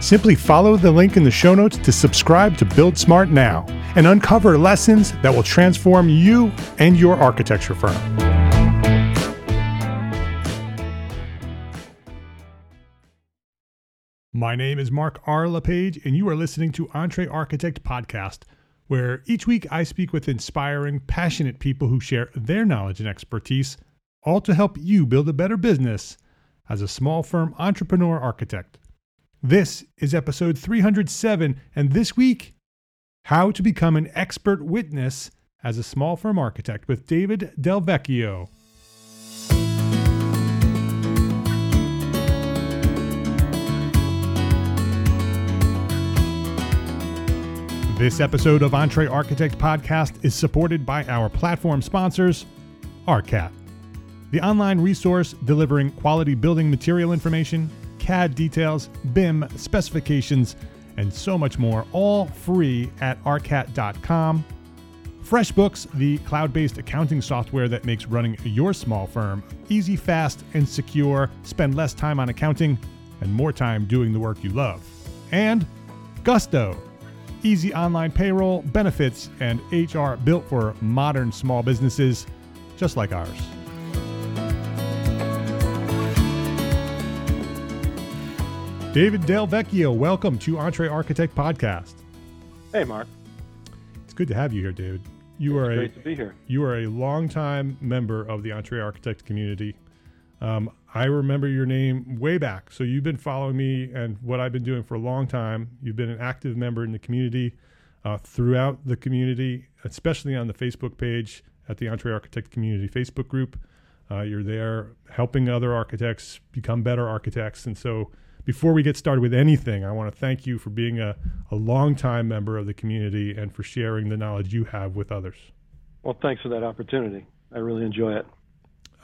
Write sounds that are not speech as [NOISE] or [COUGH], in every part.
Simply follow the link in the show notes to subscribe to Build Smart now and uncover lessons that will transform you and your architecture firm. My name is Mark R. LePage, and you are listening to EntreArchitect Podcast, where each week I speak with inspiring, passionate people who share their knowledge and expertise, all to help you build a better business as a small firm entrepreneur architect. This is episode 307, and this week, how to become an expert witness as a small firm architect with David Delvecchio. This episode of EntreArchitect Podcast is supported by our platform sponsors, ARCAT, the online resource delivering quality building material information CAD details, BIM specifications, and so much more, all free at arcat.com. FreshBooks, the cloud based accounting software that makes running your small firm easy, fast, and secure. Spend less time on accounting and more time doing the work you love. And Gusto, easy online payroll, benefits, and HR built for modern small businesses just like ours. David Del Vecchio, welcome to EntreArchitect Podcast. Hey, Mark. It's good to have you here, David. You it's are great a to be here. you are a longtime member of the EntreArchitect community. Um, I remember your name way back, so you've been following me and what I've been doing for a long time. You've been an active member in the community, uh, throughout the community, especially on the Facebook page at the EntreArchitect Community Facebook group. Uh, you're there helping other architects become better architects, and so before we get started with anything, I want to thank you for being a, a longtime member of the community and for sharing the knowledge you have with others. Well, thanks for that opportunity. I really enjoy it.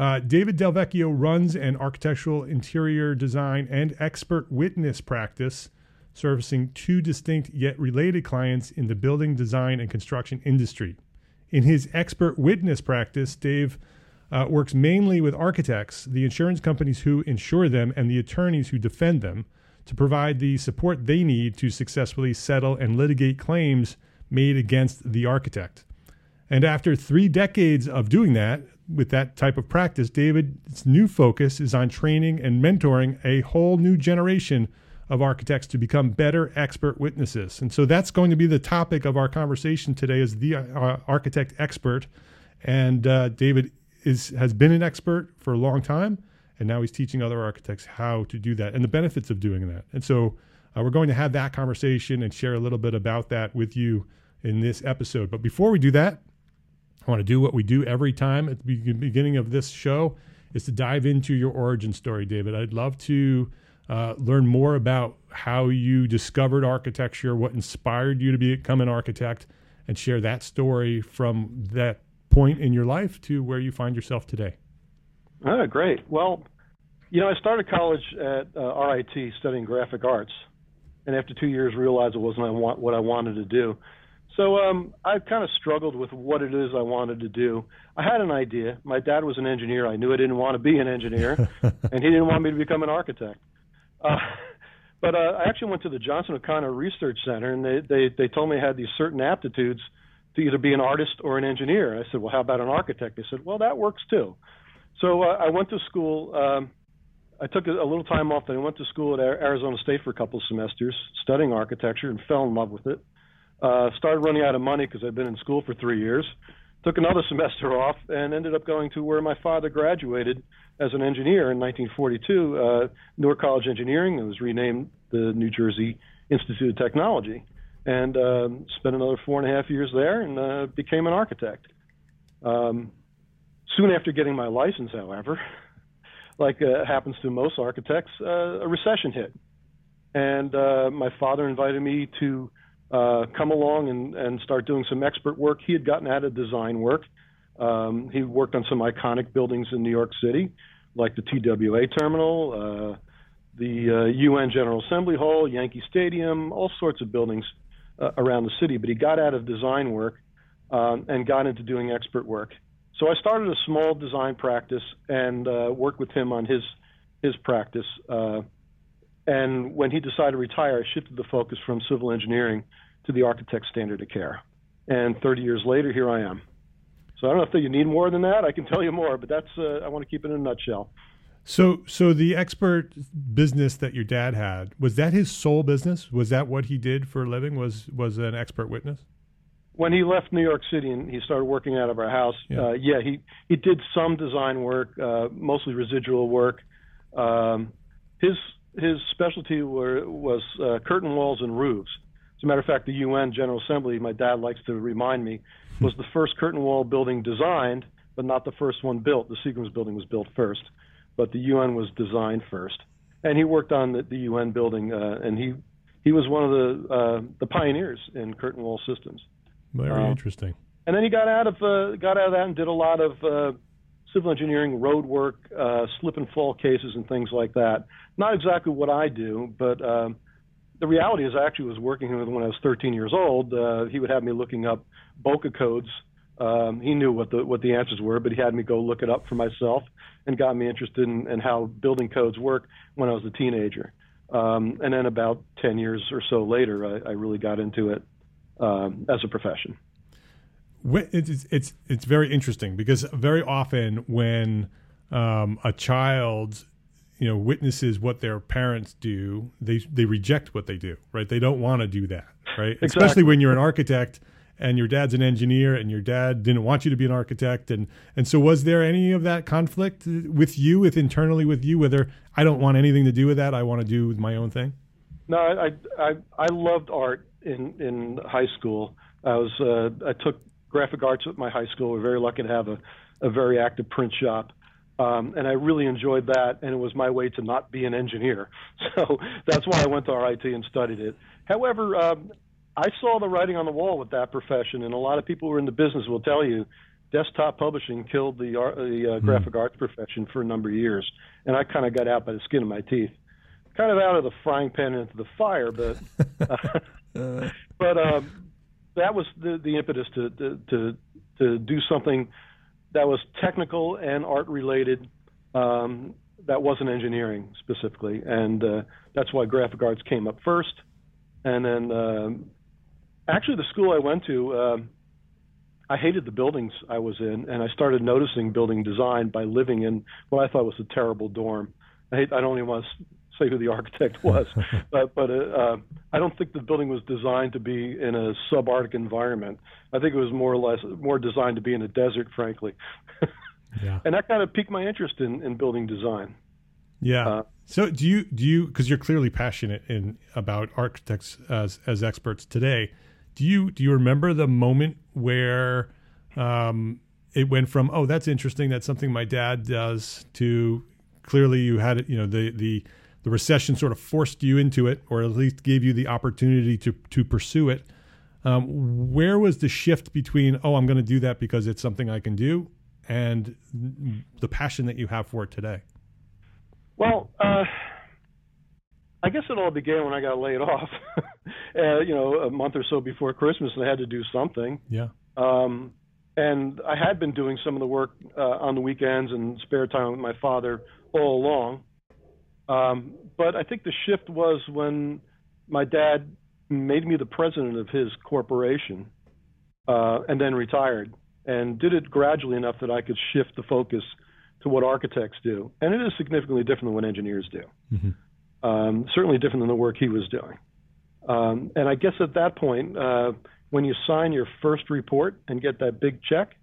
Uh, David Delvecchio runs an architectural interior design and expert witness practice servicing two distinct yet related clients in the building design and construction industry. In his expert witness practice, Dave uh, works mainly with architects, the insurance companies who insure them, and the attorneys who defend them to provide the support they need to successfully settle and litigate claims made against the architect. And after three decades of doing that, with that type of practice, David's new focus is on training and mentoring a whole new generation of architects to become better expert witnesses. And so that's going to be the topic of our conversation today is the uh, architect expert. And uh, David is has been an expert for a long time, and now he's teaching other architects how to do that and the benefits of doing that. And so uh, we're going to have that conversation and share a little bit about that with you in this episode. But before we do that, I want to do what we do every time at the beginning of this show is to dive into your origin story, David. I'd love to uh, learn more about how you discovered architecture, what inspired you to become an architect, and share that story from that point in your life to where you find yourself today. Oh, great. Well, you know, I started college at uh, RIT studying graphic arts, and after two years realized it wasn't what I wanted to do. So um, I kind of struggled with what it is I wanted to do. I had an idea. My dad was an engineer. I knew I didn't want to be an engineer, [LAUGHS] and he didn't want me to become an architect. Uh, but uh, I actually went to the Johnson O'Connor Research Center, and they, they they told me I had these certain aptitudes to either be an artist or an engineer. I said, well, how about an architect? They said, well, that works too. So uh, I went to school. Um, I took a, a little time off, and I went to school at Arizona State for a couple of semesters, studying architecture, and fell in love with it. Uh, started running out of money because I'd been in school for three years. Took another [LAUGHS] semester off and ended up going to where my father graduated as an engineer in 1942, uh, Newark College Engineering. It was renamed the New Jersey Institute of Technology, and um, spent another four and a half years there and uh, became an architect. Um, soon after getting my license, however, like uh, happens to most architects, uh, a recession hit, and uh, my father invited me to uh, come along and, and start doing some expert work. He had gotten out of design work. Um, he worked on some iconic buildings in New York City, like the TWA terminal, uh, the uh, UN General Assembly Hall, Yankee Stadium, all sorts of buildings uh, around the city. But he got out of design work um, and got into doing expert work. So I started a small design practice and uh, worked with him on his his practice. Uh, and when he decided to retire, I shifted the focus from civil engineering to the architect standard of care. And 30 years later, here I am. So I don't know if you need more than that. I can tell you more, but that's uh, I want to keep it in a nutshell. So, so the expert business that your dad had was that his sole business? Was that what he did for a living? Was was an expert witness? When he left New York City and he started working out of our house, yeah, uh, yeah he he did some design work, uh, mostly residual work. Um, his his specialty were, was uh, curtain walls and roofs. As a matter of fact, the UN General Assembly, my dad likes to remind me, [LAUGHS] was the first curtain wall building designed, but not the first one built. The Seagram's building was built first, but the UN was designed first. And he worked on the, the UN building, uh, and he he was one of the uh, the pioneers in curtain wall systems. Very uh, interesting. And then he got out of uh, got out of that and did a lot of uh, civil engineering, road work, uh, slip and fall cases, and things like that. Not exactly what I do, but um, the reality is, I actually was working with him when I was 13 years old. Uh, he would have me looking up BOCA codes. Um, he knew what the what the answers were, but he had me go look it up for myself, and got me interested in, in how building codes work when I was a teenager. Um, and then about 10 years or so later, I, I really got into it um, as a profession it's it's it's very interesting because very often when um, a child you know witnesses what their parents do they they reject what they do right they don't want to do that right exactly. especially when you're an architect and your dad's an engineer and your dad didn't want you to be an architect and and so was there any of that conflict with you with internally with you whether I don't want anything to do with that I want to do my own thing no I I I loved art in in high school I was uh, I took graphic arts at my high school. We are very lucky to have a, a very active print shop. Um, and I really enjoyed that, and it was my way to not be an engineer. [LAUGHS] So that's why I went to RIT and studied it. However, um, I saw the writing on the wall with that profession, and a lot of people who are in the business will tell you desktop publishing killed the, uh, the uh, mm. graphic arts profession for a number of years. And I kind of got out by the skin of my teeth. Kind of out of the frying pan into the fire, but [LAUGHS] uh, but um, that was the, the impetus to, to, to, to do something that was technical and art related. Um, that wasn't engineering specifically, and uh, that's why graphic arts came up first. And then, um, actually, the school I went to, uh, I hated the buildings I was in, and I started noticing building design by living in what I thought was a terrible dorm. I, hate, I don't even want to say who the [LAUGHS] architect was, [LAUGHS] but but uh, uh, I don't think the building was designed to be in a subarctic environment. I think it was more or less more designed to be in a desert, frankly. [LAUGHS] yeah. And that kind of piqued my interest in, in building design. Yeah. Uh, so do you do you because you're clearly passionate in about architects as as experts today. Do you do you remember the moment where um, it went from oh that's interesting that's something my dad does to clearly you had it, you know the the the recession sort of forced you into it, or at least gave you the opportunity to to pursue it. Um, where was the shift between oh I'm going to do that because it's something I can do, and the passion that you have for it today? Well, uh, I guess it all began when I got laid off. [LAUGHS] uh, you know, a month or so before Christmas, and I had to do something. Yeah. Um, and I had been doing some of the work uh, on the weekends and spare time with my father all along. Um, but I think the shift was when my dad made me the president of his corporation uh, and then retired and did it gradually enough that I could shift the focus to what architects do. And it is significantly different than what engineers do. Mm-hmm. Um, certainly different than the work he was doing. Um, and I guess at that point, uh, when you sign your first report and get that big check,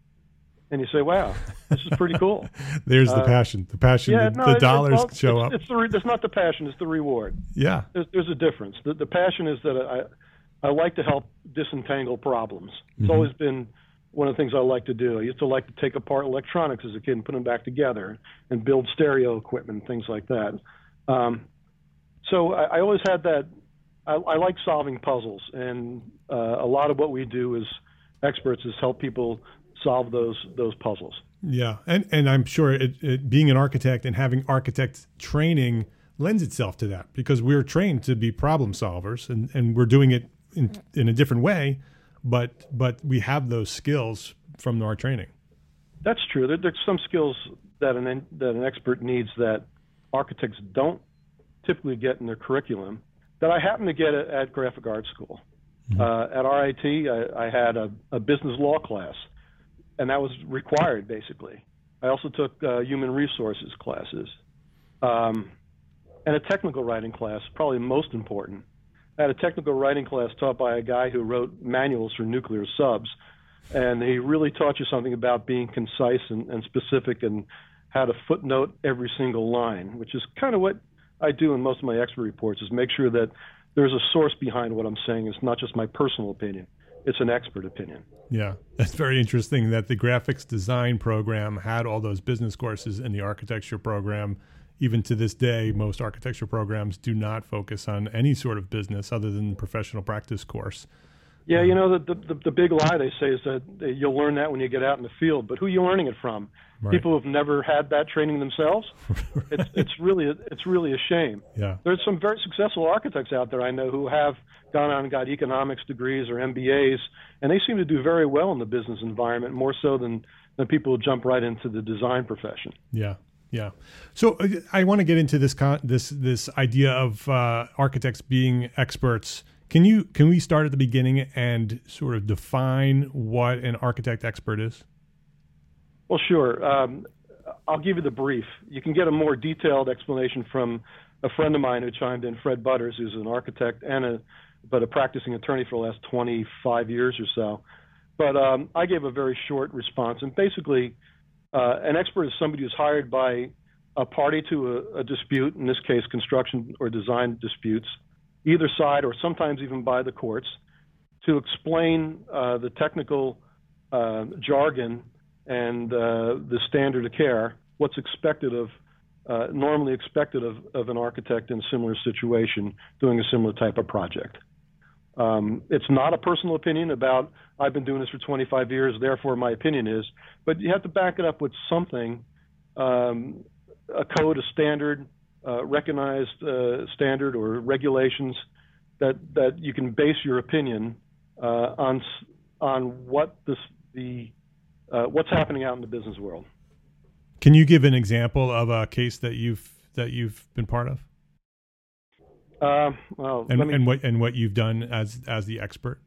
and you say, "Wow, this is pretty cool." [LAUGHS] There's the uh, passion. The passion. Yeah, the, no, the dollars well, show it's, up. It's the it's not the passion. It's the reward. Yeah. There's, there's a difference. The, the passion is that I I like to help disentangle problems. It's mm-hmm. always been one of the things I like to do. I used to like to take apart electronics as a kid and put them back together and build stereo equipment, and things like that. Um, so I, I always had that I, I like solving puzzles, and uh, a lot of what we do as experts is help people solve those those puzzles. Yeah, and and I'm sure it, it, being an architect and having architect training lends itself to that because we're trained to be problem solvers, and and we're doing it in in a different way, but but we have those skills from our training. That's true. There, there's some skills that an that an expert needs that architects don't typically get in their curriculum that I happened to get at, at Graphic Arts School. Mm-hmm. Uh, at RIT, I, I had a, a, business law class, and that was required basically. I also took uh, human resources classes, um, and a technical writing class, probably most important. I had a technical writing class taught by a guy who wrote manuals for nuclear subs, and he really taught you something about being concise and, and specific and how to footnote every single line, which is kind of what I do in most of my expert reports is make sure that there's a source behind what I'm saying. It's not just my personal opinion. It's an expert opinion. Yeah, that's very interesting that the graphics design program had all those business courses in the architecture program. Even to this day, most architecture programs do not focus on any sort of business other than professional practice course. Yeah, you know the, the the big lie they say is that you'll learn that when you get out in the field. But who are you learning it from? Right. People who've never had that training themselves. [LAUGHS] right. It's it's really it's really a shame. Yeah. There's some very successful architects out there I know who have gone on and got economics degrees or MBAs, and they seem to do very well in the business environment, more so than than people who jump right into the design profession. Yeah. Yeah. So uh, I want to get into this con- this this idea of uh, architects being experts can you can we start at the beginning and sort of define what an architect expert is? Well, sure. Um, I'll give you the brief. You can get a more detailed explanation from a friend of mine who chimed in, Fred Butters, who's an architect and a but a practicing attorney for the last 25 years or so. But um, I gave a very short response, and basically, uh, an expert is somebody who's hired by a party to a, a dispute, in this case, construction or design disputes, either side or sometimes even by the courts to explain uh, the technical uh, jargon and uh, the standard of care, what's expected of, uh, normally expected of, of, an architect in a similar situation doing a similar type of project. Um, it's not a personal opinion about I've been doing this for 25 years, therefore my opinion is, but you have to back it up with something, um, a code, a standard, uh, recognized uh, standard or regulations that that you can base your opinion uh, on on what this, the uh, what's happening out in the business world. Can you give an example of a case that you've that you've been part of? Uh, well, and, me, and what and what you've done as as the expert.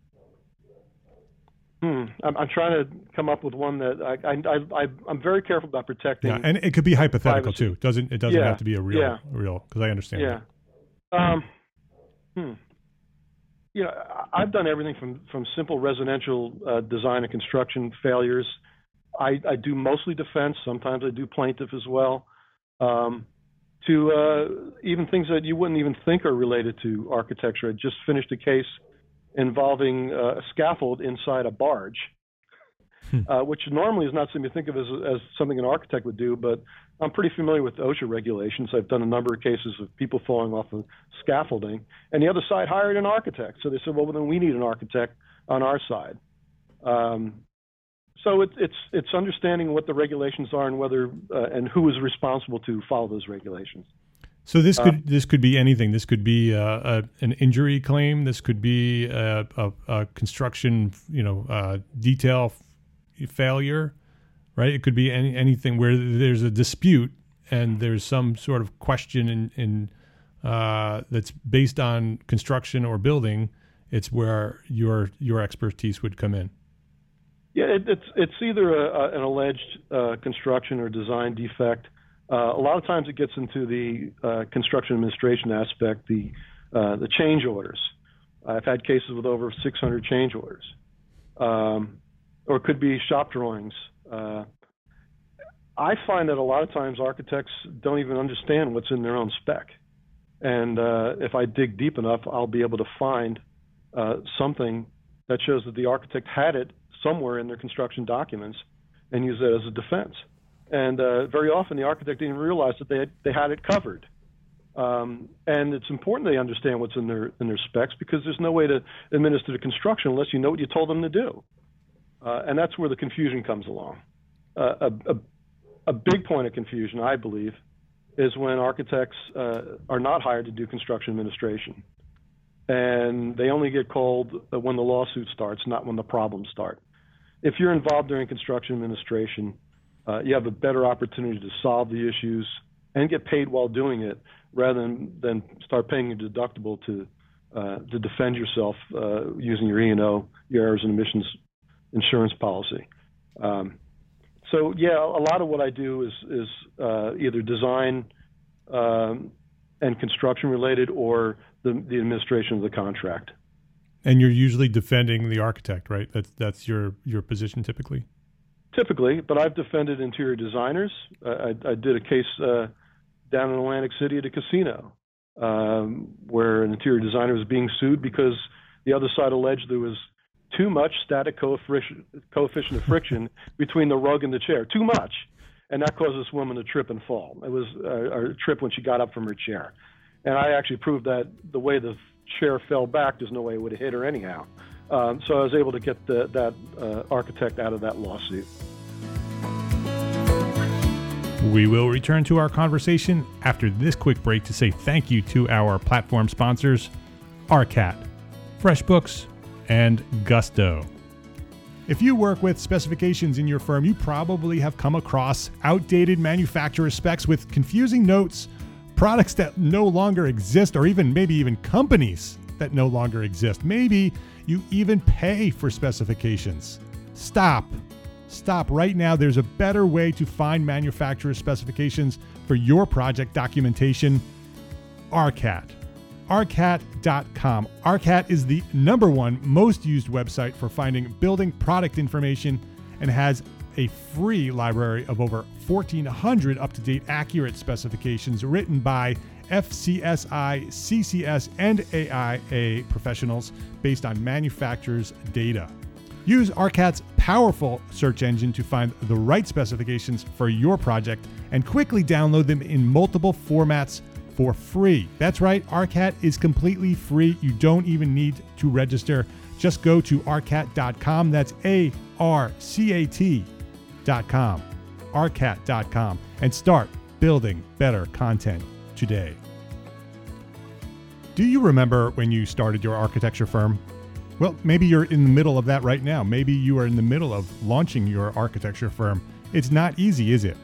Hmm. I'm, I'm, trying to come up with one that I, I, I, I'm very careful about protecting. Yeah, and it could be hypothetical privacy. too. Doesn't it? Doesn't yeah. have to be a real, yeah. real. Because I understand. Yeah. Um. Hmm. You know, I've done everything from from simple residential uh, design and construction failures. I, I do mostly defense. Sometimes I do plaintiff as well. Um, to uh, even things that you wouldn't even think are related to architecture. I just finished a case involving uh, a scaffold inside a barge. hmm. uh, which normally is not something you think of as, as something an architect would do. But I'm pretty familiar with OSHA regulations. I've done a number of cases of people falling off of scaffolding, and the other side hired an architect. So they said, well, then we need an architect on our side. Um, so it, it's it's understanding what the regulations are and whether uh, and who is responsible to follow those regulations. So this could uh, this could be anything. This could be uh, a, an injury claim. This could be a, a, a construction, you know, uh, detail f- failure, right? It could be any, anything where there's a dispute and there's some sort of question in, in uh, that's based on construction or building. It's where your your expertise would come in. Yeah, it, it's it's either an alleged uh, construction or design defect uh, a lot of times it gets into the uh, construction administration aspect, the uh, the change orders. I've had cases with over 600 change orders, um, or it could be shop drawings. Uh, I find that a lot of times architects don't even understand what's in their own spec, and uh, if I dig deep enough, I'll be able to find uh, something that shows that the architect had it somewhere in their construction documents and use it as a defense and uh, very often the architect didn't realize that they had, they had it covered. Um, and it's important they understand what's in their in their specs because there's no way to administer the construction unless you know what you told them to do. Uh, and that's where the confusion comes along. Uh, a, a, a, big point of confusion, I believe, is when architects uh, are not hired to do construction administration, and they only get called when the lawsuit starts, not when the problems start. If you're involved during construction administration, uh, you have a better opportunity to solve the issues and get paid while doing it rather than, than start paying a deductible to uh, to defend yourself uh, using your E&O, your errors and omissions insurance policy. Um, so yeah, a lot of what I do is is uh, either design um, and construction related or the, the administration of the contract. And you're usually defending the architect, right? That's that's your your position typically typically, but I've defended interior designers. I, I did a case uh, down in Atlantic City at a casino um, where an interior designer was being sued because the other side alleged there was too much static coefficient, of friction between the rug and the chair, too much. And that caused this woman to trip and fall. It was a, a trip when she got up from her chair. And I actually proved that the way the chair fell back, there's no way it would have hit her anyhow. Um, so I was able to get the, that uh, architect out of that lawsuit. We will return to our conversation after this quick break to say thank you to our platform sponsors, ARCAT, FreshBooks, and Gusto. If you work with specifications in your firm, you probably have come across outdated manufacturer specs with confusing notes, products that no longer exist, or even maybe even companies that no longer exist. Maybe you even pay for specifications. Stop. Stop right now. There's a better way to find manufacturer specifications for your project documentation. ARCAT. ARCAT.com. ARCAT is the number one most used website for finding building product information and has a free library of over 1,400 up to date accurate specifications written by FCSI, CCS, and AIA professionals based on manufacturers' data. Use ARCAT's powerful search engine to find the right specifications for your project and quickly download them in multiple formats for free. That's right, ARCAT is completely free. You don't even need to register. Just go to arcat.com. That's A R C A T.com. arcat.com and start building better content today. Do you remember when you started your architecture firm? Well, maybe you're in the middle of that right now. Maybe you are in the middle of launching your architecture firm. It's not easy, is it?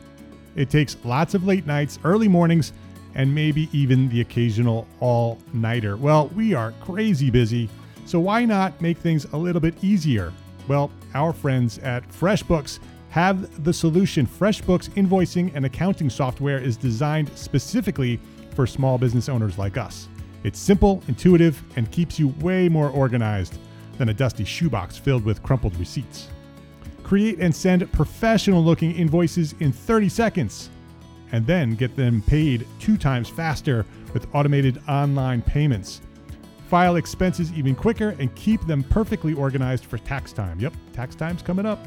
It takes lots of late nights, early mornings, and maybe even the occasional all nighter. Well, we are crazy busy, so why not make things a little bit easier? Well, our friends at FreshBooks have the solution. FreshBooks invoicing and accounting software is designed specifically for small business owners like us. It's simple, intuitive, and keeps you way more organized than a dusty shoebox filled with crumpled receipts. Create and send professional looking invoices in 30 seconds, and then get them paid two times faster with automated online payments. File expenses even quicker and keep them perfectly organized for tax time. Yep, tax time's coming up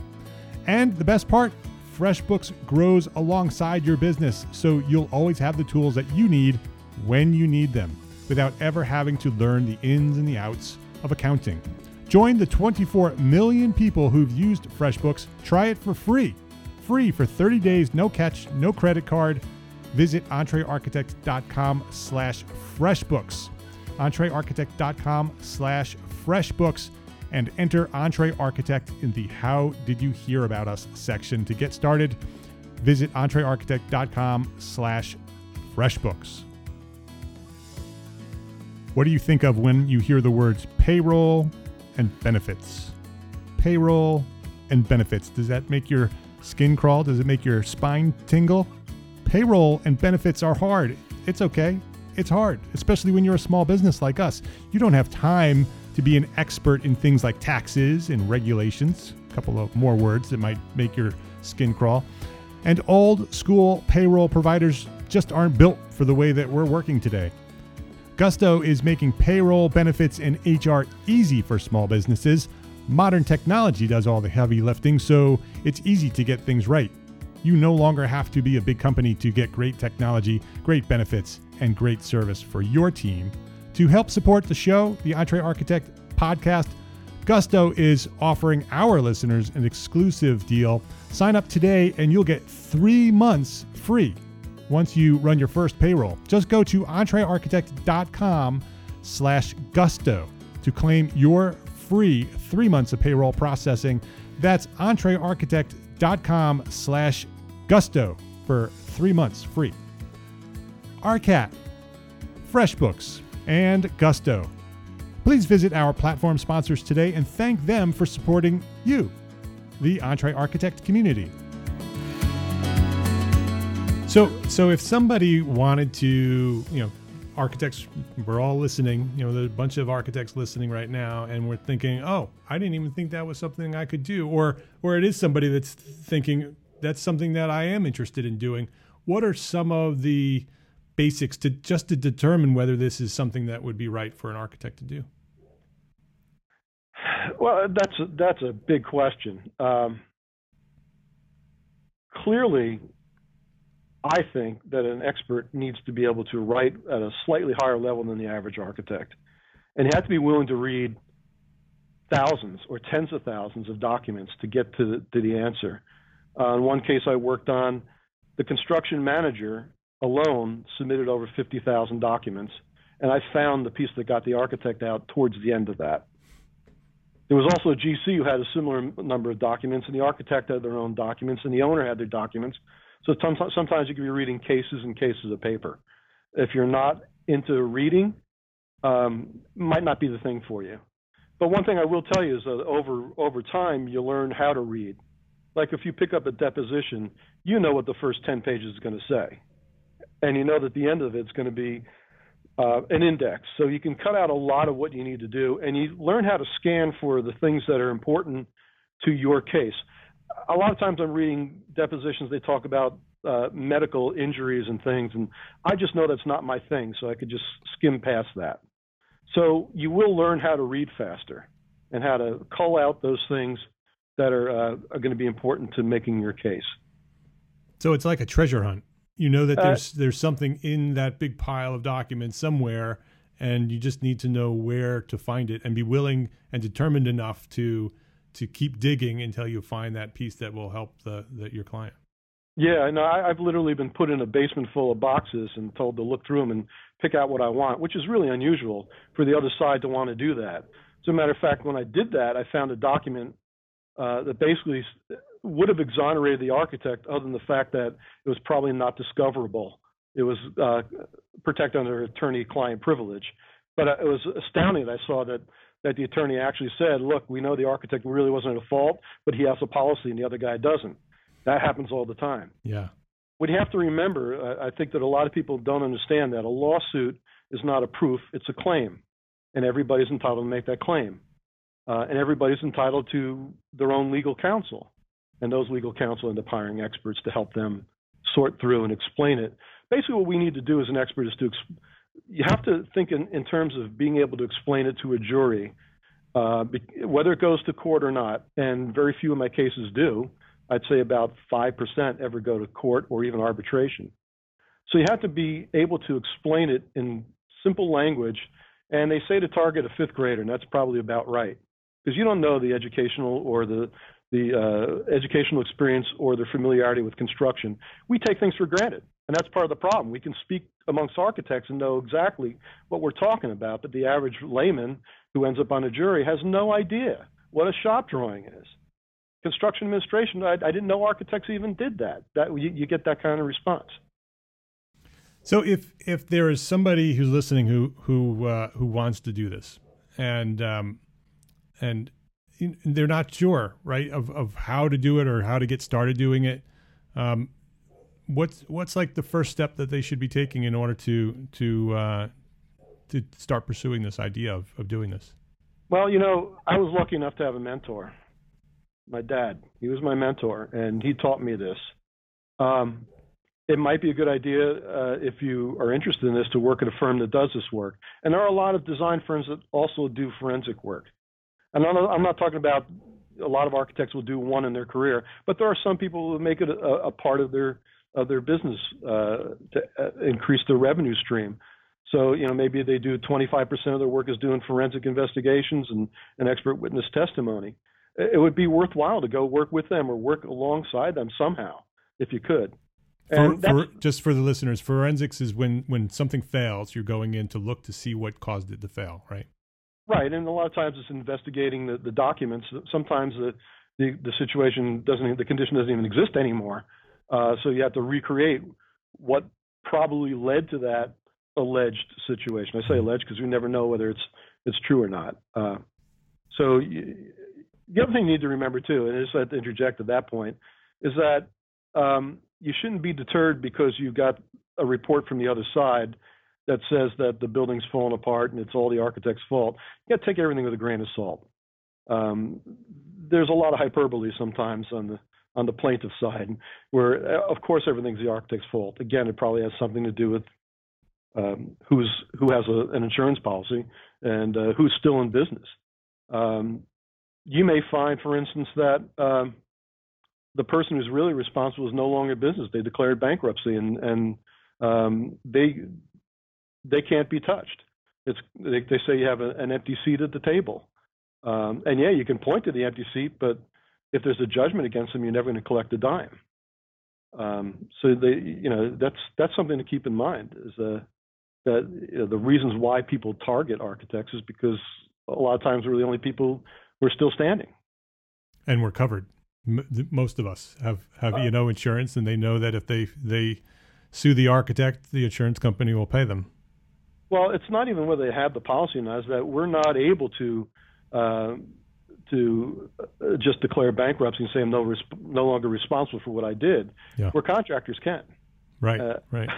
And the best part, FreshBooks grows alongside your business, so you'll always have the tools that you need when you need them without ever having to learn the ins and the outs of accounting. Join the 24 million people who've used FreshBooks. Try it for free. Free for 30 days, no catch, no credit card. Visit entrearchitect.com slash freshbooks. entrearchitect.com slash freshbooks and enter EntreArchitect in the How Did You Hear About Us section to get started. Visit entrearchitect.com slash freshbooks. What do you think of when you hear the words payroll and benefits? Payroll and benefits. Does that make your skin crawl? Does it make your spine tingle? Payroll and benefits are hard. It's okay. It's hard, especially when you're a small business like us. You don't have time to be an expert in things like taxes and regulations, a couple of more words that might make your skin crawl. And old school payroll providers just aren't built for the way that we're working today. Gusto is making payroll, benefits, and HR easy for small businesses. Modern technology does all the heavy lifting, so it's easy to get things right. You no longer have to be a big company to get great technology, great benefits, and great service for your team to help support the show, the EntreArchitect podcast, Gusto is offering our listeners an exclusive deal. Sign up today and you'll get three months free once you run your first payroll. Just go to entrearchitect.com slash gusto to claim your free three months of payroll processing. That's entrearchitect.com slash gusto for three months free. ARCAT, FreshBooks, and Gusto. Please visit our platform sponsors today and thank them for supporting you, the EntreArchitect community. So, so if somebody wanted to, you know, architects, we're all listening. You know, there's a bunch of architects listening right now, and we're thinking, "Oh, I didn't even think that was something I could do," or, or it is somebody that's thinking that's something that I am interested in doing. What are some of the basics to just to determine whether this is something that would be right for an architect to do? Well, that's a, that's a big question. Um, clearly, I think that an expert needs to be able to write at a slightly higher level than the average architect, and you have to be willing to read thousands or tens of thousands of documents to get to the, to the answer. Uh, in one case I worked on, the construction manager alone submitted over 50,000 documents, and I found the piece that got the architect out towards the end of that. There was also a GC who had a similar number of documents, and the architect had their own documents, and the owner had their documents. So sometimes you could be reading cases and cases of paper. If you're not into reading, um, might not be the thing for you. But one thing I will tell you is that over over time you learn how to read. Like if you pick up a deposition, you know what the first 10 pages is going to say and you know that the end of it's going to be uh, an index. So you can cut out a lot of what you need to do, and you learn how to scan for the things that are important to your case. A lot of times I'm reading depositions, they talk about uh, medical injuries and things, and I just know that's not my thing, so I could just skim past that. So you will learn how to read faster and how to call out those things that are, uh, are going to be important to making your case. So it's like a treasure hunt. You know that uh, there's uh, there's something in that big pile of documents somewhere, and you just need to know where to find it and be willing and determined enough to to keep digging until you find that piece that will help the, the your client. Yeah, no, I, I've literally been put in a basement full of boxes and told to look through them and pick out what I want, which is really unusual for the other side to want to do that. As a matter of fact, when I did that, I found a document uh, that basically would have exonerated the architect other than the fact that it was probably not discoverable. It was uh, protected under attorney-client privilege. But uh, it was astounding that I saw that that the attorney actually said, "Look, we know the architect really wasn't at fault, but he has a policy and the other guy doesn't." That happens all the time. Yeah. What you have to remember, I think that a lot of people don't understand that a lawsuit is not a proof; it's a claim, and everybody's entitled to make that claim, uh, and everybody's entitled to their own legal counsel and those legal counsel end up hiring experts to help them sort through and explain it. Basically, what we need to do as an expert is to you have to think in, in terms of being able to explain it to a jury, uh, whether it goes to court or not. And very few of my cases do. I'd say about 5% ever go to court or even arbitration. So you have to be able to explain it in simple language. And they say to target a fifth grader, and that's probably about right. Because you don't know the educational or the, the uh, educational experience or their familiarity with construction. We take things for granted. And that's part of the problem. We can speak amongst architects and know exactly what we're talking about, but the average layman who ends up on a jury has no idea what a shop drawing is. Construction administration, I, I didn't know architects even did that. That you, you get that kind of response. So if if there is somebody who's listening who who uh, who wants to do this, and um, and they're not sure, right, of of how to do it or how to get started doing it, um, what's what's like the first step that they should be taking in order to to uh, to start pursuing this idea of of doing this? Well, you know, I was lucky enough to have a mentor. My dad, he was my mentor, and he taught me this. Um, it might be a good idea uh, if you are interested in this to work at a firm that does this work. And there are a lot of design firms that also do forensic work. And I'm not, talking about a lot of architects will do one in their career, but there are some people who make it a, a part of their of their business uh, to uh, increase their revenue stream. So you know maybe they do 25% of their work is doing forensic investigations and, and expert witness testimony. It would be worthwhile to go work with them or work alongside them somehow if you could. For, for, just for the listeners, forensics is when when something fails, you're going in to look to see what caused it to fail, right? Right, and a lot of times it's investigating the, the documents. Sometimes the, the, the situation doesn't, the condition doesn't even exist anymore. Uh, so you have to recreate what probably led to that alleged situation. I say alleged because we never know whether it's it's true or not. Uh, so you, the other thing you need to remember too, and I just to interject at that point, is that um, you shouldn't be deterred because you got a report from the other side that says that the building's fallen apart and it's all the architect's fault. You got to take everything with a grain of salt. Um, there's a lot of hyperbole sometimes on the on the plaintiff side, where uh, of course everything's the architect's fault. Again, it probably has something to do with um, who's who has a, an insurance policy and uh, who's still in business. Um, you may find, for instance, that um, the person who's really responsible is no longer in business. They declared bankruptcy, and and um, they they can't be touched. It's they, they say you have a, an empty seat at the table, um, and yeah, you can point to the empty seat, but if there's a judgment against them, you're never going to collect a dime. Um, so they, you know, that's that's something to keep in mind. Is uh, that you know, the reasons why people target architects is because a lot of times we're the only people who are still standing, and we're covered most of us have have uh, you know insurance, and they know that if they they sue the architect, the insurance company will pay them. Well, it's not even whether they have the policy or not; is that we're not able to uh, to uh, just declare bankruptcy and say I'm no resp- no longer responsible for what I did. Yeah. Where contractors can. Right. Uh, right.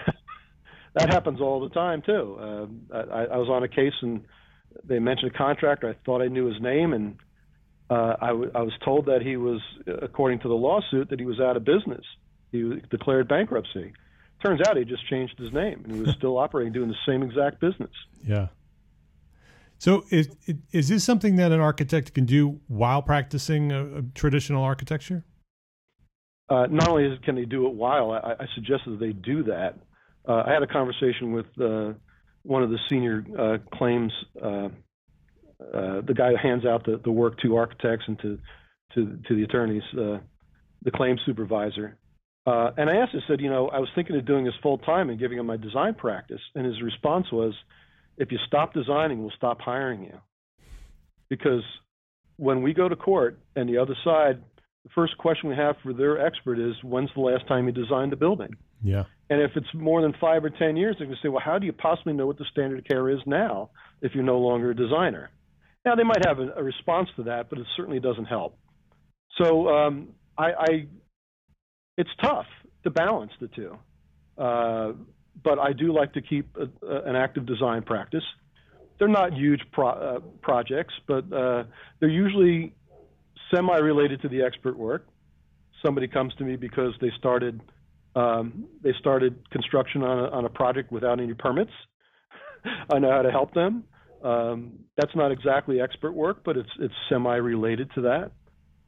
[LAUGHS] that happens all the time too. Uh, I, I was on a case and they mentioned a contractor. I thought I knew his name and uh, I, w- I was told that he was, according to the lawsuit, that he was out of business. He declared bankruptcy. Turns out he just changed his name and he was [LAUGHS] still operating, doing the same exact business. Yeah. So is is this something that an architect can do while practicing a, a traditional architecture? Uh, not only can they do it while, I, I suggested that they do that. Uh, I had a conversation with uh, one of the senior uh, claims uh, uh, the guy who hands out the, the work to architects and to to, to the attorneys, uh, the claim supervisor. Uh, and I asked, him, said, you know, I was thinking of doing this full time and giving him my design practice. And his response was, if you stop designing, we'll stop hiring you. Because when we go to court and the other side, the first question we have for their expert is, when's the last time you designed a building? Yeah. And if it's more than five or 10 years, they're going to say, well, how do you possibly know what the standard of care is now if you're no longer a designer? Now they might have a, a response to that, but it certainly doesn't help. So um, I, I, it's tough to balance the two. Uh, but I do like to keep a, a, an active design practice. They're not huge pro, uh, projects, but uh, they're usually semi-related to the expert work. Somebody comes to me because they started um, they started construction on a, on a project without any permits. [LAUGHS] I know how to help them. Um, that's not exactly expert work, but it's it's semi-related to that.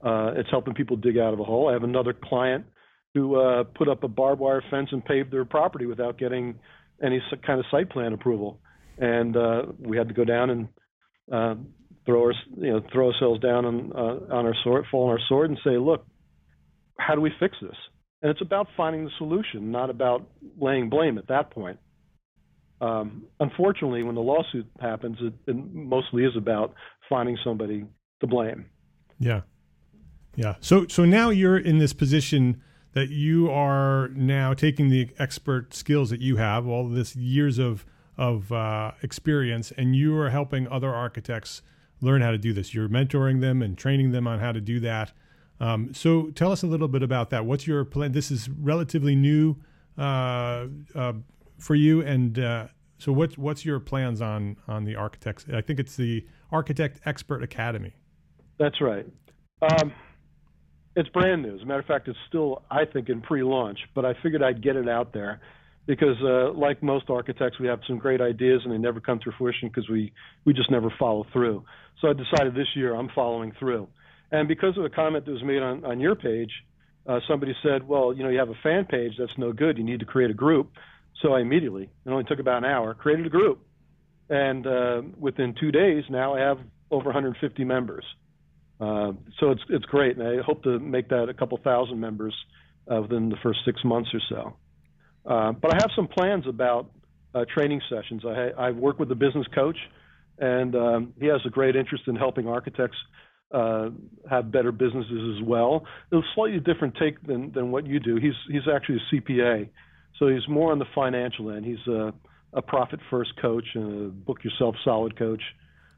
Uh, it's helping people dig out of a hole. I have another client who uh, put up a barbed wire fence and paved their property without getting any kind of site plan approval, and uh, we had to go down and uh, throw our, you know, throw ourselves down on uh, on our sword, fall on our sword, and say, look, how do we fix this? And it's about finding the solution, not about laying blame at that point. Um, unfortunately, when the lawsuit happens, it, it mostly is about finding somebody to blame. Yeah, yeah. So so now you're in this position that you are now taking the expert skills that you have, all this years of of uh, experience, and you are helping other architects learn how to do this. You're mentoring them and training them on how to do that. Um, so tell us a little bit about that. What's your plan? This is relatively new uh, uh, for you, and uh, so what's what's your plans on on the architects? I think it's the Architect Expert Academy. That's right. Um, it's brand new. As a matter of fact, it's still I think in pre-launch, but I figured I'd get it out there because, uh, like most architects, we have some great ideas and they never come to fruition because we we just never follow through. So I decided this year I'm following through. And because of a comment that was made on, on your page, uh, somebody said, well, you know, you have a fan page, that's no good. You need to create a group. So I immediately, it only took about an hour, created a group. And uh, within two days, now I have over 150 members. Uh, so it's it's great, and I hope to make that a couple thousand members uh, within the first six months or so. Uh, but I have some plans about uh, training sessions. I, I work with a business coach, and um, he has a great interest in helping architects uh, have better businesses as well. It's a slightly different take than, than what you do. He's he's actually a CPA, so he's more on the financial end. He's a, a profit first coach and a book yourself solid coach,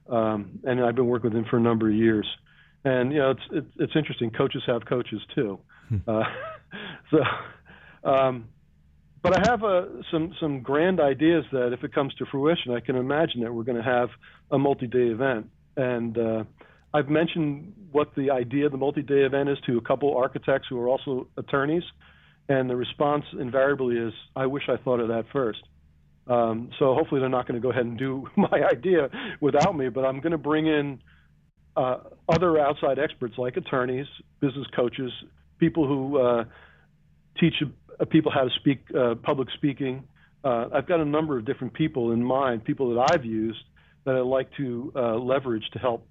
um, and I've been working with him for a number of years. And you know, it's it's, it's interesting. Coaches have coaches too. Hmm. Uh, [LAUGHS] so, um, but I have uh, some some grand ideas that if it comes to fruition, I can imagine that we're going to have a multi-day event and uh, I've mentioned what the idea of the multi-day event is to a couple architects who are also attorneys, and the response invariably is, "I wish I thought of that first. Um, so hopefully they're not going to go ahead and do [LAUGHS] my idea without me, but I'm going to bring in uh, other outside experts like attorneys, business coaches, people who uh, teach uh, people how to speak uh, public speaking. Uh, I've got a number of different people in mind, people that I've used that I'd like to leverage to help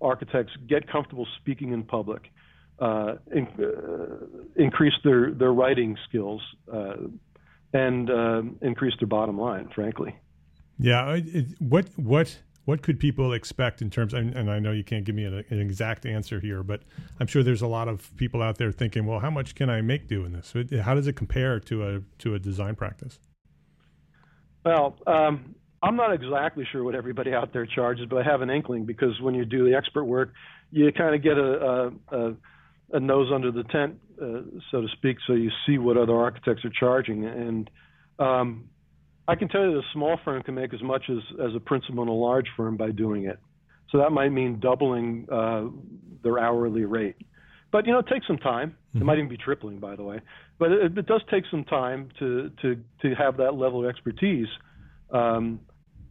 architects get comfortable speaking in public, uh, in, uh, increase their, their writing skills, uh, and increase their bottom line, frankly. Yeah. It, what, what, what could people expect in terms and, and I know you can't give me an, an, exact answer here, but I'm sure there's a lot of people out there thinking, well, how much can I make doing this? How does it compare to a to a design practice? Well, um, I'm not exactly sure what everybody out there charges, but I have an inkling because when you do the expert work, you kind of get a, a, a nose under the tent, uh, so to speak, so you see what other architects are charging. And um, I can tell you that a small firm can make as much as, as a principal in a large firm by doing it. So that might mean doubling uh, their hourly rate. But you know, it takes some time. Mm-hmm. It might even be tripling, by the way. But it, it does take some time to to to have that level of expertise um,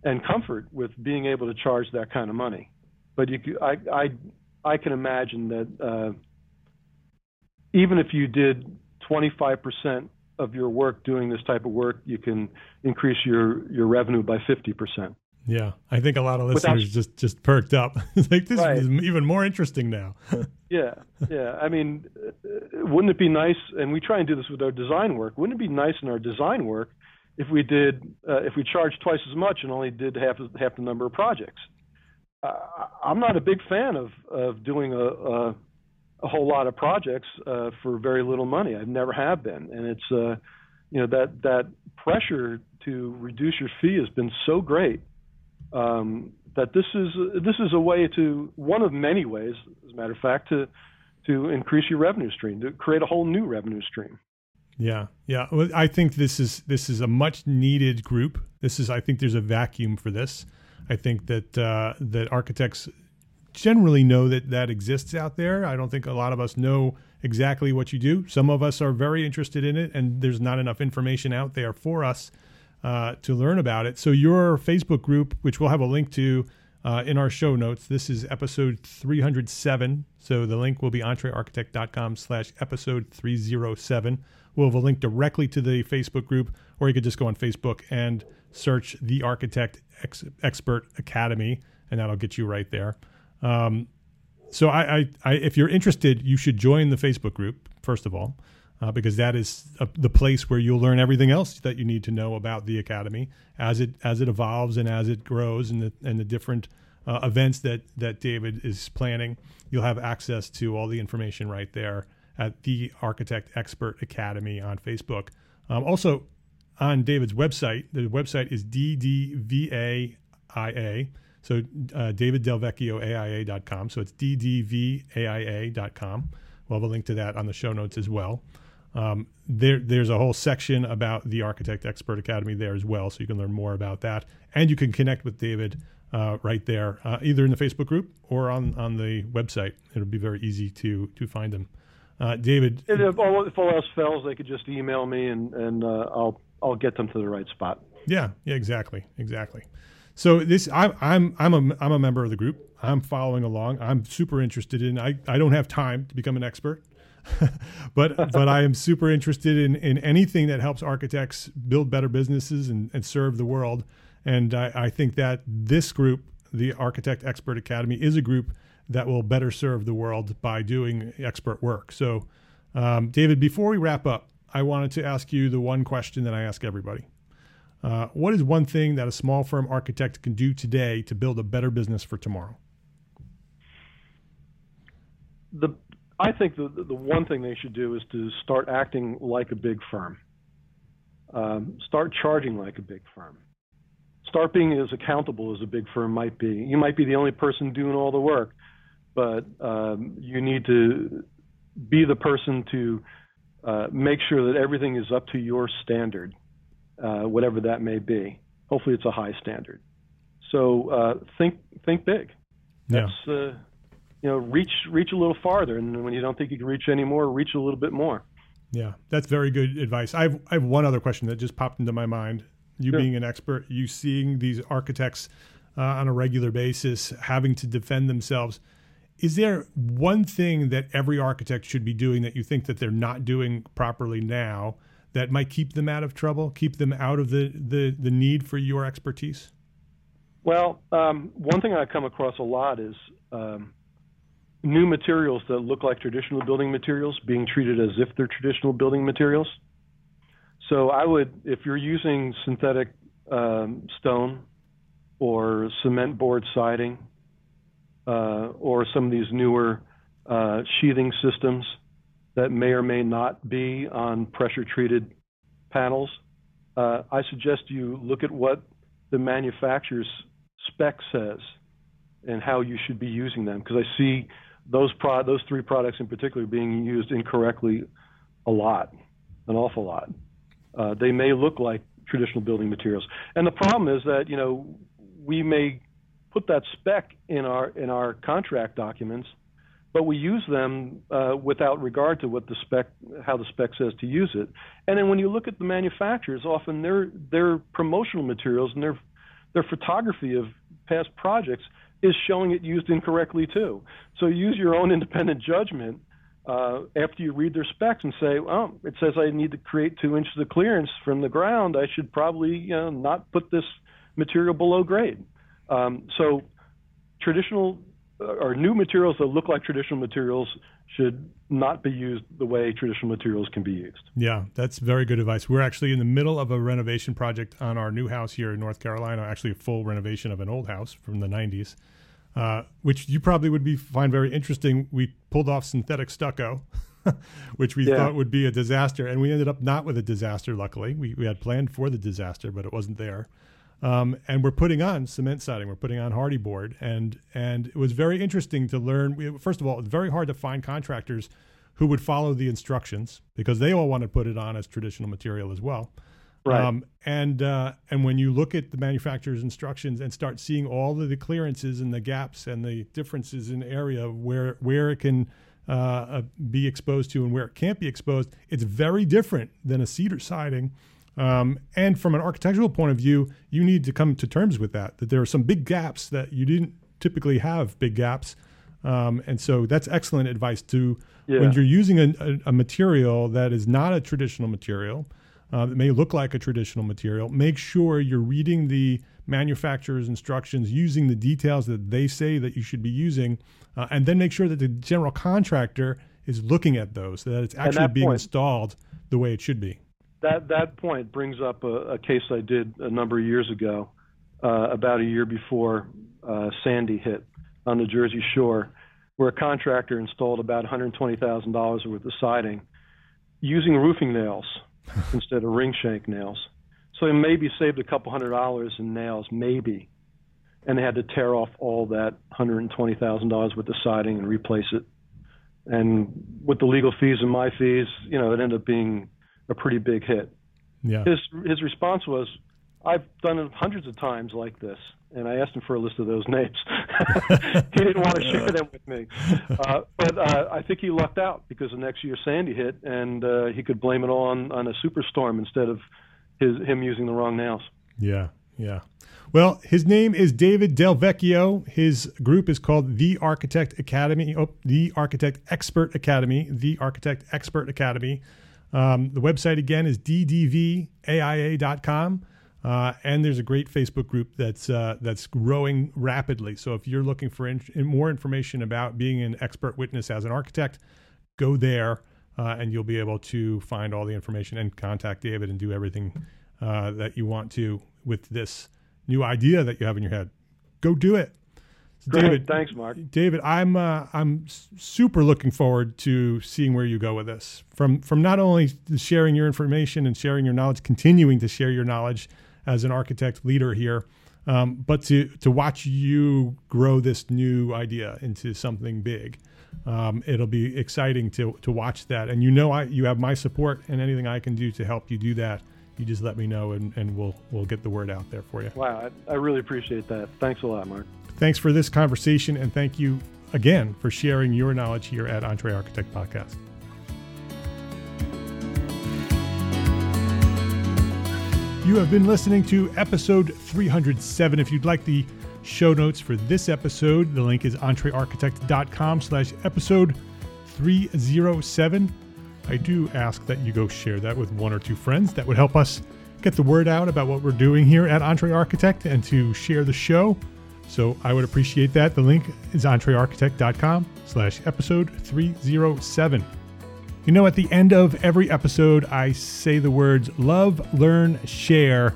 and comfort with being able to charge that kind of money. But you, I, I, I can imagine that uh, even if you did 25% of your work doing this type of work, you can increase your, your revenue by 50%. Yeah, I think a lot of listeners Without, just just perked up. [LAUGHS] like this right. is even more interesting now. [LAUGHS] yeah, yeah. I mean, uh, wouldn't it be nice? And we try and do this with our design work. Wouldn't it be nice in our design work if we did uh, if we charged twice as much and only did half half the number of projects. Uh, I'm not a big fan of of doing a a, a whole lot of projects uh, for very little money. I've never have been, and it's uh, you know that that pressure to reduce your fee has been so great um, that this is this is a way to one of many ways, as a matter of fact, to to increase your revenue stream, to create a whole new revenue stream. Yeah, yeah. Well, I think this is this is a much needed group. This is I think there's a vacuum for this. I think that uh, that architects generally know that that exists out there. I don't think a lot of us know exactly what you do. Some of us are very interested in it, and there's not enough information out there for us uh, to learn about it. So your Facebook group, which we'll have a link to uh, in our show notes. This is episode 307. So the link will be entrearchitect.com slash episode 307. We'll have a link directly to the Facebook group, or you could just go on Facebook and search the Architect Ex- Expert Academy, and that'll get you right there. Um, so I, I, I, if you're interested, you should join the Facebook group first of all, uh, because that is a, the place where you'll learn everything else that you need to know about the academy as it as it evolves and as it grows and the and the different uh, events that that David is planning. You'll have access to all the information right there at the Architect Expert Academy on Facebook. Um, also, on David's website, the website is ddvaia. So uh, daviddelvecchioaia.com. So it's ddvaia.com. We'll have a link to that on the show notes as well. Um, there, there's a whole section about the Architect Expert Academy there as well, so you can learn more about that, and you can connect with David uh, right there, uh, either in the Facebook group or on on the website. It'll be very easy to to find him. Uh, David, if all, if all else fails, they could just email me, and and uh, I'll I'll get them to the right spot. Yeah, yeah, exactly, exactly. So this, I, I'm I'm a I'm a member of the group. I'm following along. I'm super interested in. I I don't have time to become an expert, [LAUGHS] but but I am super interested in in anything that helps architects build better businesses and, and serve the world. And I, I think that this group, the Architect Expert Academy, is a group that will better serve the world by doing expert work. So, um, David, before we wrap up, I wanted to ask you the one question that I ask everybody. Uh, what is one thing that a small firm architect can do today to build a better business for tomorrow? The I think the the one thing they should do is to start acting like a big firm. Um, start charging like a big firm. Start being as accountable as a big firm might be. You might be the only person doing all the work, but um, you need to be the person to uh, make sure that everything is up to your standard, uh, whatever that may be. Hopefully, it's a high standard. So uh, think think big. That's yeah. Uh, you know reach reach a little farther, and when you don't think you can reach anymore, reach a little bit more. Yeah, that's very good advice. I have I have one other question that just popped into my mind. You sure. being an expert, you seeing these architects uh, on a regular basis having to defend themselves is there one thing that every architect should be doing that you think that they're not doing properly now that might keep them out of trouble, keep them out of the, the, the need for your expertise? Well, um, one thing I come across a lot is um, new materials that look like traditional building materials being treated as if they're traditional building materials. So I would, if you're using synthetic um, stone or cement board siding, uh, or some of these newer uh, sheathing systems that may or may not be on pressure treated panels, uh, I suggest you look at what the manufacturer's spec says and how you should be using them because I see those pro- those three products in particular being used incorrectly a lot, an awful lot. Uh, they may look like traditional building materials, and the problem is that you know we may put that spec in our in our contract documents, but we use them uh, without regard to what the spec how the spec says to use it. And then when you look at the manufacturers, often their their promotional materials and their their photography of past projects is showing it used incorrectly too. So use your own independent judgment uh, after you read their specs and say, well, it says I need to create two inches of clearance from the ground. I should probably you know, not put this material below grade. Um, so traditional or new materials that look like traditional materials should not be used the way traditional materials can be used. Yeah, that's very good advice. We're actually in the middle of a renovation project on our new house here in North Carolina, actually a full renovation of an old house from the 90s. Uh, which you probably would be find very interesting. We pulled off synthetic stucco, [LAUGHS] which we yeah. thought would be a disaster, and we ended up not with a disaster. Luckily, we, we had planned for the disaster, but it wasn't there. Um, and we're putting on cement siding. We're putting on Hardie board, and and it was very interesting to learn. First of all, it's very hard to find contractors who would follow the instructions because they all want to put it on as traditional material as well. Right. Um, and uh, and when you look at the manufacturer's instructions and start seeing all of the clearances and the gaps and the differences in area where where it can uh, uh, be exposed to and where it can't be exposed, it's very different than a cedar siding Um, and from an architectural point of view, you need to come to terms with that, that there are some big gaps that you didn't typically have big gaps. Um, and so that's excellent advice to Yeah. when you're using a, a, a material that is not a traditional material, uh, that may look like a traditional material, make sure you're reading the manufacturer's instructions, using the details that they say that you should be using, uh, and then make sure that the general contractor is looking at those, so that it's actually that being point- installed the way it should be. That that point brings up a, a case I did a number of years ago, uh, about a year before uh, Sandy hit on the Jersey Shore, where a contractor installed about $120,000 worth of siding using roofing nails [LAUGHS] instead of ring shank nails. So they maybe saved a couple hundred dollars in nails, maybe, and they had to tear off all that $120,000 worth of siding and replace it. And with the legal fees and my fees, you know, it ended up being a pretty big hit. Yeah. His his response was, "I've done it hundreds of times like this," and I asked him for a list of those names. [LAUGHS] he didn't want to share them with me, uh, but uh, I think he lucked out because the next year Sandy hit, and uh, he could blame it all on, on a superstorm instead of his him using the wrong nails. Yeah, yeah. Well, his name is David Del Vecchio. His group is called The Architect Academy. Oh, The Architect Expert Academy. The Architect Expert Academy. Um, the website again is ddvaia.com. Uh, and there's a great Facebook group that's uh, that's growing rapidly. So if you're looking for in- more information about being an expert witness as an architect, go there, uh, and you'll be able to find all the information and contact David and do everything uh, that you want to with this new idea that you have in your head. Go do it. Great. David, Thanks, Mark. David, I'm uh, I'm super looking forward to seeing where you go with this. From from not only sharing your information and sharing your knowledge, continuing to share your knowledge as an architect leader here, um, but to to watch you grow this new idea into something big. Um, it'll be exciting to to watch that, and you know I you have my support and anything I can do to help you do that. You just let me know, and, and we'll we'll get the word out there for you. Wow, I, I really appreciate that. Thanks a lot, Mark. Thanks for this conversation, and thank you again for sharing your knowledge here at EntreArchitect Podcast. You have been listening to episode 307. If you'd like the show notes for this episode, the link is entrearchitect.com slash episode 307. I do ask that you go share that with one or two friends. That would help us get the word out about what we're doing here at EntreArchitect and to share the show. So I would appreciate that. The link is entrearchitect.com slash episode 307. You know, at the end of every episode, I say the words love, learn, share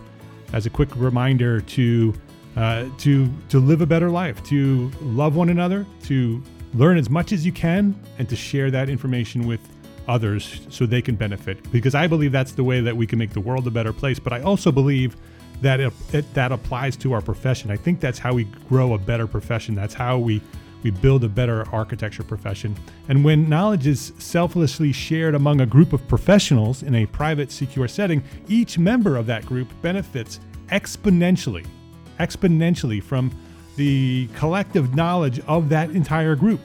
as a quick reminder to uh, to to live a better life, to love one another, to learn as much as you can, and to share that information with others so they can benefit. Because I believe that's the way that we can make the world a better place. But I also believe that it, it, that applies to our profession. I think that's how we grow a better profession. That's how we we build a better architecture profession. And when knowledge is selflessly shared among a group of professionals in a private, secure setting, each member of that group benefits exponentially, exponentially from the collective knowledge of that entire group,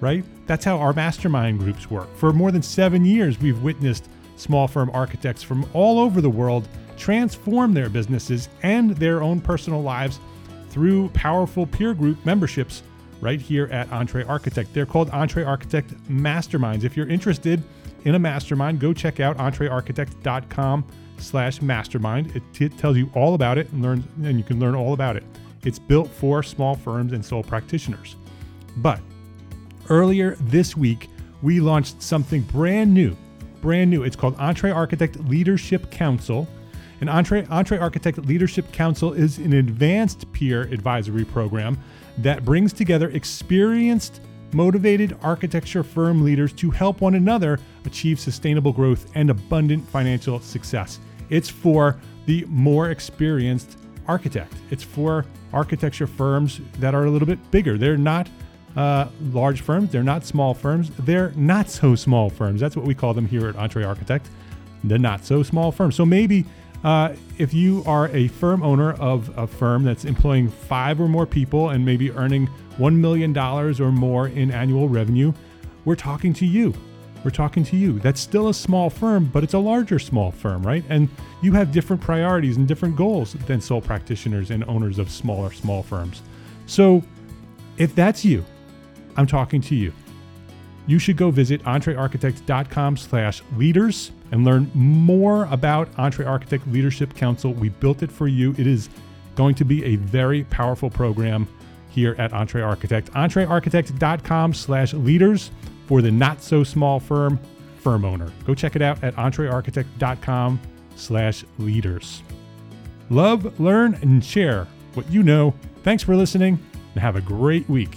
right? That's how our mastermind groups work. For more than seven years, we've witnessed small firm architects from all over the world transform their businesses and their own personal lives through powerful peer group memberships right here at EntreArchitect. They're called EntreArchitect Masterminds. If you're interested in a mastermind, go check out entrearchitect.com slash mastermind. It t- tells you all about it and learn and you can learn all about it. It's built for small firms and sole practitioners. But earlier this week, we launched something brand new. Brand new. It's called EntreArchitect Leadership Council. An Entree, EntreArchitect Leadership Council is an advanced peer advisory program that brings together experienced, motivated architecture firm leaders to help one another achieve sustainable growth and abundant financial success. It's for the more experienced architect. It's for architecture firms that are a little bit bigger. They're not uh, large firms, they're not small firms, they're not so small firms. That's what we call them here at EntreArchitect. The not so small firms. So maybe uh, if you are a firm owner of a firm that's employing five or more people and maybe earning $1 million or more in annual revenue, we're talking to you. We're talking to you. That's still a small firm, but it's a larger small firm, right? And you have different priorities and different goals than sole practitioners and owners of smaller small firms. So, if that's you, I'm talking to you. You should go visit entrearchitect.com slash leaders and learn more about EntreArchitect Leadership Council. We built it for you. It is going to be a very powerful program here at EntreArchitect. EntreArchitect.com slash leaders for the not so small firm firm owner. Go check it out at EntreArchitect.com slash leaders. Love, learn, and share what you know. Thanks for listening and have a great week.